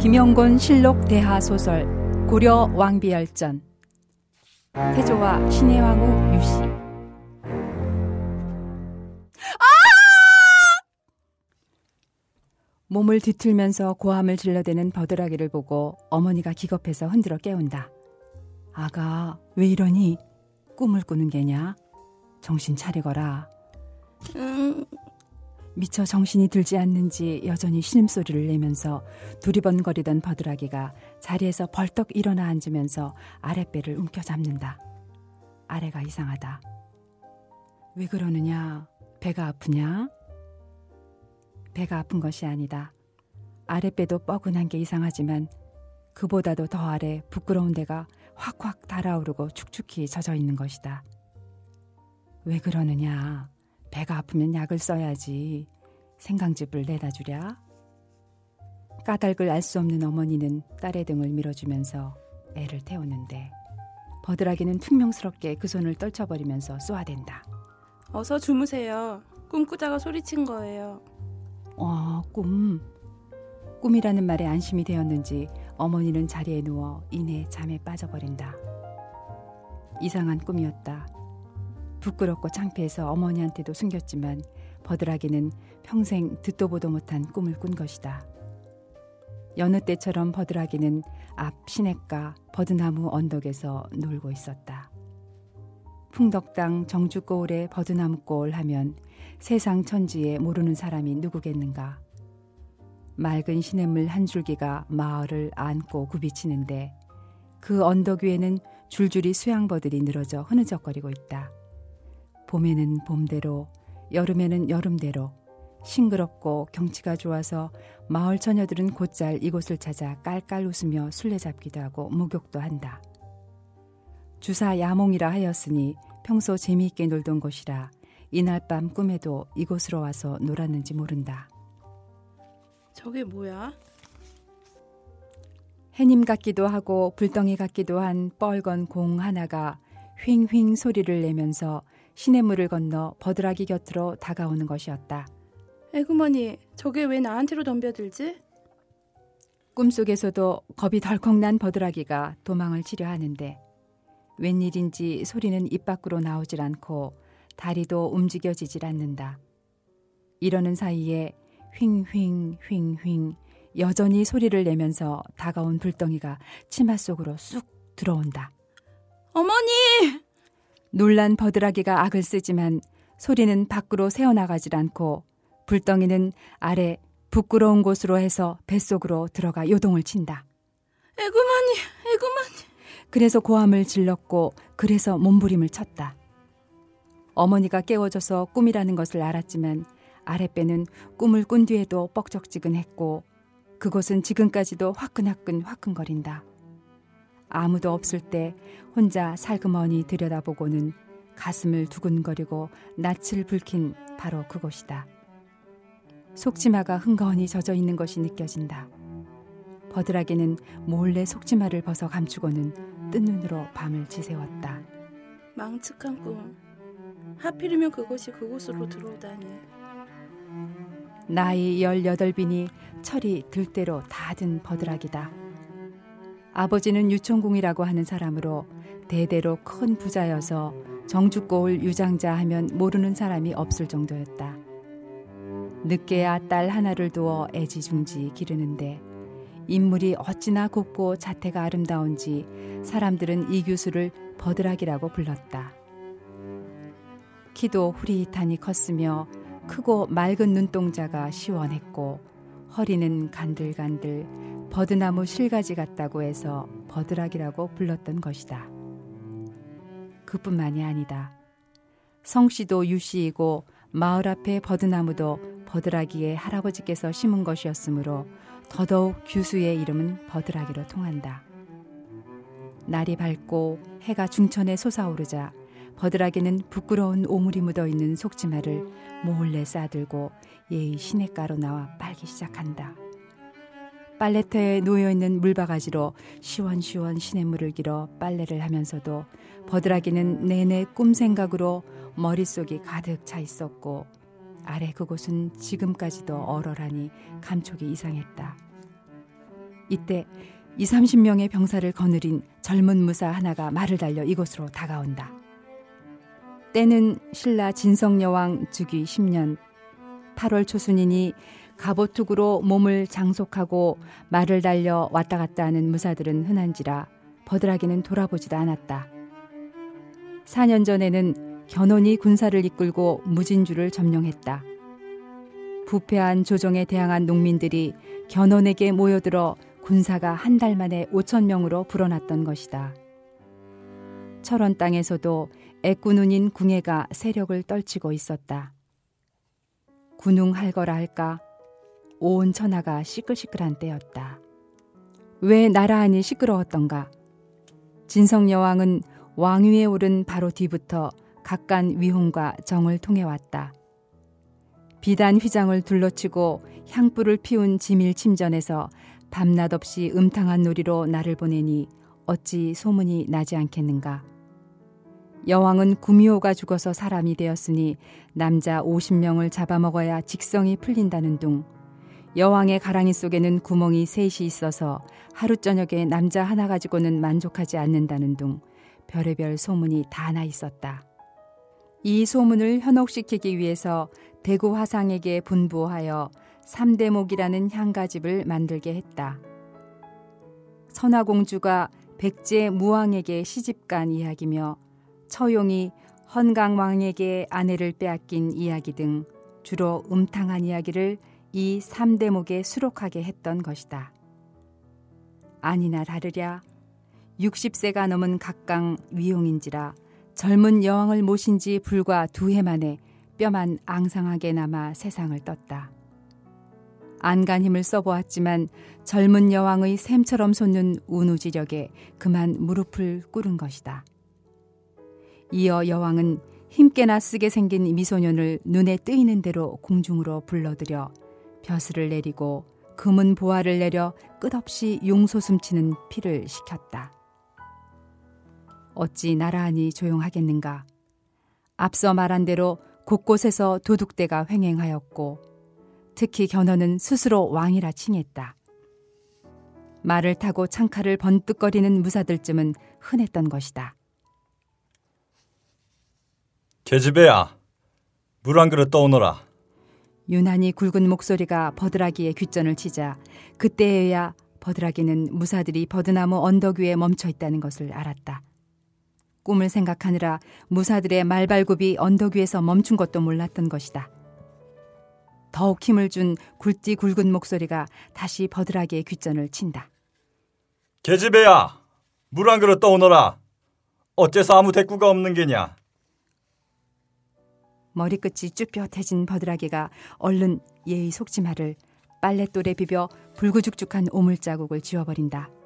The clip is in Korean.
김영곤 실록 대하 소설 고려 왕비열전 태조와 신의 왕후 유씨 아! 몸을 뒤틀면서 고함을 질러대는 버드라기를 보고 어머니가 기겁해서 흔들어 깨운다. 아가, 왜 이러니? 꿈을 꾸는 게냐? 정신 차리거라. 음, 미처 정신이 들지 않는지 여전히 신음소리를 내면서 두리번거리던 버드라기가 자리에서 벌떡 일어나 앉으면서 아랫배를 움켜잡는다. 아래가 이상하다. 왜 그러느냐? 배가 아프냐? 배가 아픈 것이 아니다. 아랫배도 뻐근한 게 이상하지만 그보다도 더 아래 부끄러운 데가 확확 달아오르고 축축히 젖어 있는 것이다. 왜 그러느냐? 배가 아프면 약을 써야지. 생강즙을 내다 주랴. 까닭을 알 수 없는 어머니는 딸의 등을 밀어주면서 애를 태우는데 버드라기는 퉁명스럽게 그 손을 떨쳐버리면서 쏘아댄다. 어서 주무세요. 꿈꾸다가 소리친 거예요. 어, 꿈. 꿈이라는 말에 안심이 되었는지 어머니는 자리에 누워 이내 잠에 빠져버린다. 이상한 꿈이었다. 부끄럽고 창피해서 어머니한테도 숨겼지만 버드라기는 평생 듣도 보도 못한 꿈을 꾼 것이다. 여느 때처럼 버드라기는 앞 시냇가 버드나무 언덕에서 놀고 있었다. 풍덕당 정주고을의 버드나무골 하면 세상 천지에 모르는 사람이 누구겠는가. 맑은 시냇물 한 줄기가 마을을 안고 굽이치는데 그 언덕 위에는 줄줄이 수양버들이 늘어져 흐느적거리고 있다. 봄에는 봄대로, 여름에는 여름대로, 싱그럽고 경치가 좋아서 마을 처녀들은 곧잘 이곳을 찾아 깔깔 웃으며 술래잡기도 하고 목욕도 한다. 주사 야몽이라 하였으니 평소 재미있게 놀던 곳이라 이날 밤 꿈에도 이곳으로 와서 놀았는지 모른다. 저게 뭐야? 해님 같기도 하고 불덩이 같기도 한 뻘건 공 하나가 휑휑 소리를 내면서 시냇물을 건너 버드라기 곁으로 다가오는 것이었다. 에구머니, 저게 왜 나한테로 덤벼들지? 꿈속에서도 겁이 덜컥 난 버드라기가 도망을 치려 하는데 웬일인지 소리는 입 밖으로 나오질 않고 다리도 움직여지질 않는다. 이러는 사이에 휑 휑 휑휑 여전히 소리를 내면서 다가온 불덩이가 치마 속으로 쑥 들어온다. 어머니! 놀란 버드라기가 악을 쓰지만 소리는 밖으로 새어나가질 않고 불덩이는 아래 부끄러운 곳으로 해서 뱃속으로 들어가 요동을 친다. 에구머니, 에구머니. 그래서 고함을 질렀고 그래서 몸부림을 쳤다. 어머니가 깨워져서 꿈이라는 것을 알았지만 아랫배는 꿈을 꾼 뒤에도 뻑적지근했고 그곳은 지금까지도 화끈화끈 화끈거린다. 아무도 없을 때 혼자 살그머니 들여다보고는 가슴을 두근거리고 낯을 붉힌 바로 그곳이다. 속치마가 흥건히 젖어 있는 것이 느껴진다. 버드라기는 몰래 속치마를 벗어 감추고는 뜬 눈으로 밤을 지새웠다. 망측한 꿈. 하필이면 그것이 그곳으로 들어오다니. 나이 18비니 철이 들대로 다 든 버드라기다. 아버지는 유총공이라고 하는 사람으로 대대로 큰 부자여서 정주고을 유장자 하면 모르는 사람이 없을 정도였다. 늦게야 딸 하나를 두어 애지중지 기르는데 인물이 어찌나 곱고 자태가 아름다운지 사람들은 이 교수를 버드락이라고 불렀다. 키도 후리탄이 컸으며 크고 맑은 눈동자가 시원했고 허리는 간들간들 버드나무 실가지 같다고 해서 버드락이라고 불렀던 것이다. 그뿐만이 아니다. 성씨도 유씨이고 마을 앞에 버드나무도 버드라기의 할아버지께서 심은 것이었으므로 더더욱 규수의 이름은 버드라기로 통한다. 날이 밝고 해가 중천에 솟아오르자 버드라기는 부끄러운 오물이 묻어 있는 속치마를 몰래 싸들고 예의 시냇가로 나와 빨기 시작한다. 빨래터에 놓여 있는 물바가지로 시원시원 시냇물을 길어 빨래를 하면서도 버드라기는 내내 꿈 생각으로 머릿속이 가득 차 있었고 아래 그곳은 지금까지도 얼얼하니 감촉이 이상했다. 이때 2, 30명의 병사를 거느린 젊은 무사 하나가 말을 달려 이곳으로 다가온다. 때는 신라 진성여왕 주기 10년 8월 초순이니 갑오툭으로 몸을 장속하고 말을 달려 왔다 갔다 하는 무사들은 흔한지라 버드라기는 돌아보지도 않았다. 4년 전에는 견훤이 군사를 이끌고 무진주를 점령했다. 부패한 조정에 대항한 농민들이 견훤에게 모여들어 군사가 한 달 만에 5천 명으로 불어났던 것이다. 철원 땅에서도 애꾸눈인 궁예가 세력을 떨치고 있었다. 군웅할거라 할까 온 천하가 시끌시끌한 때였다. 왜 나라하니 시끄러웠던가? 진성 여왕은 왕위에 오른 바로 뒤부터 각간 위홍과 정을 통해 왔다. 비단 휘장을 둘러치고 향불을 피운 지밀 침전에서 밤낮 없이 음탕한 놀이로 나를 보내니 어찌 소문이 나지 않겠는가? 여왕은 구미호가 죽어서 사람이 되었으니 남자 50명을 잡아먹어야 직성이 풀린다는 둥. 여왕의 가랑이 속에는 구멍이 셋이 있어서 하루 저녁에 남자 하나 가지고는 만족하지 않는다는 둥. 별의별 소문이 다 나 있었다. 이 소문을 현혹시키기 위해서 대구 화상에게 분부하여 삼대목이라는 향가집을 만들게 했다. 선화공주가 백제 무왕에게 시집간 이야기며 처용이 헌강왕에게 아내를 빼앗긴 이야기 등 주로 음탕한 이야기를 이 3대목에 수록하게 했던 것이다. 아니나 다르랴 60세가 넘은 각강 위용인지라 젊은 여왕을 모신 지 불과 두 해 만에 뼈만 앙상하게 남아 세상을 떴다. 안간 힘을 써보았지만 젊은 여왕의 샘처럼 솟는 운우지력에 그만 무릎을 꿇은 것이다. 이어 여왕은 힘께나 쓰게 생긴 미소년을 눈에 뜨이는 대로 공중으로 불러들여 벼슬을 내리고 금은 보화를 내려 끝없이 용솟음치는 피를 시켰다. 어찌 나라하니 조용하겠는가? 앞서 말한 대로 곳곳에서 도둑대가 횡행하였고 특히 견훤은 스스로 왕이라 칭했다. 말을 타고 창칼을 번뜩거리는 무사들쯤은 흔했던 것이다. 계집애야, 물 한 그릇 떠오너라. 유난히 굵은 목소리가 버드라기의 귓전을 치자 그때에야 버드라기는 무사들이 버드나무 언덕 위에 멈춰 있다는 것을 알았다. 꿈을 생각하느라 무사들의 말발굽이 언덕 위에서 멈춘 것도 몰랐던 것이다. 더욱 힘을 준 굵디 굵은 목소리가 다시 버드라기의 귓전을 친다. 계집애야, 물 한 그릇 떠오너라. 어째서 아무 대꾸가 없는 게냐? 머리끝이 쭈뼛해진 버드라기가 얼른 예의 속지마를 빨랫돌에 비벼 불구죽죽한 오물자국을 지워버린다.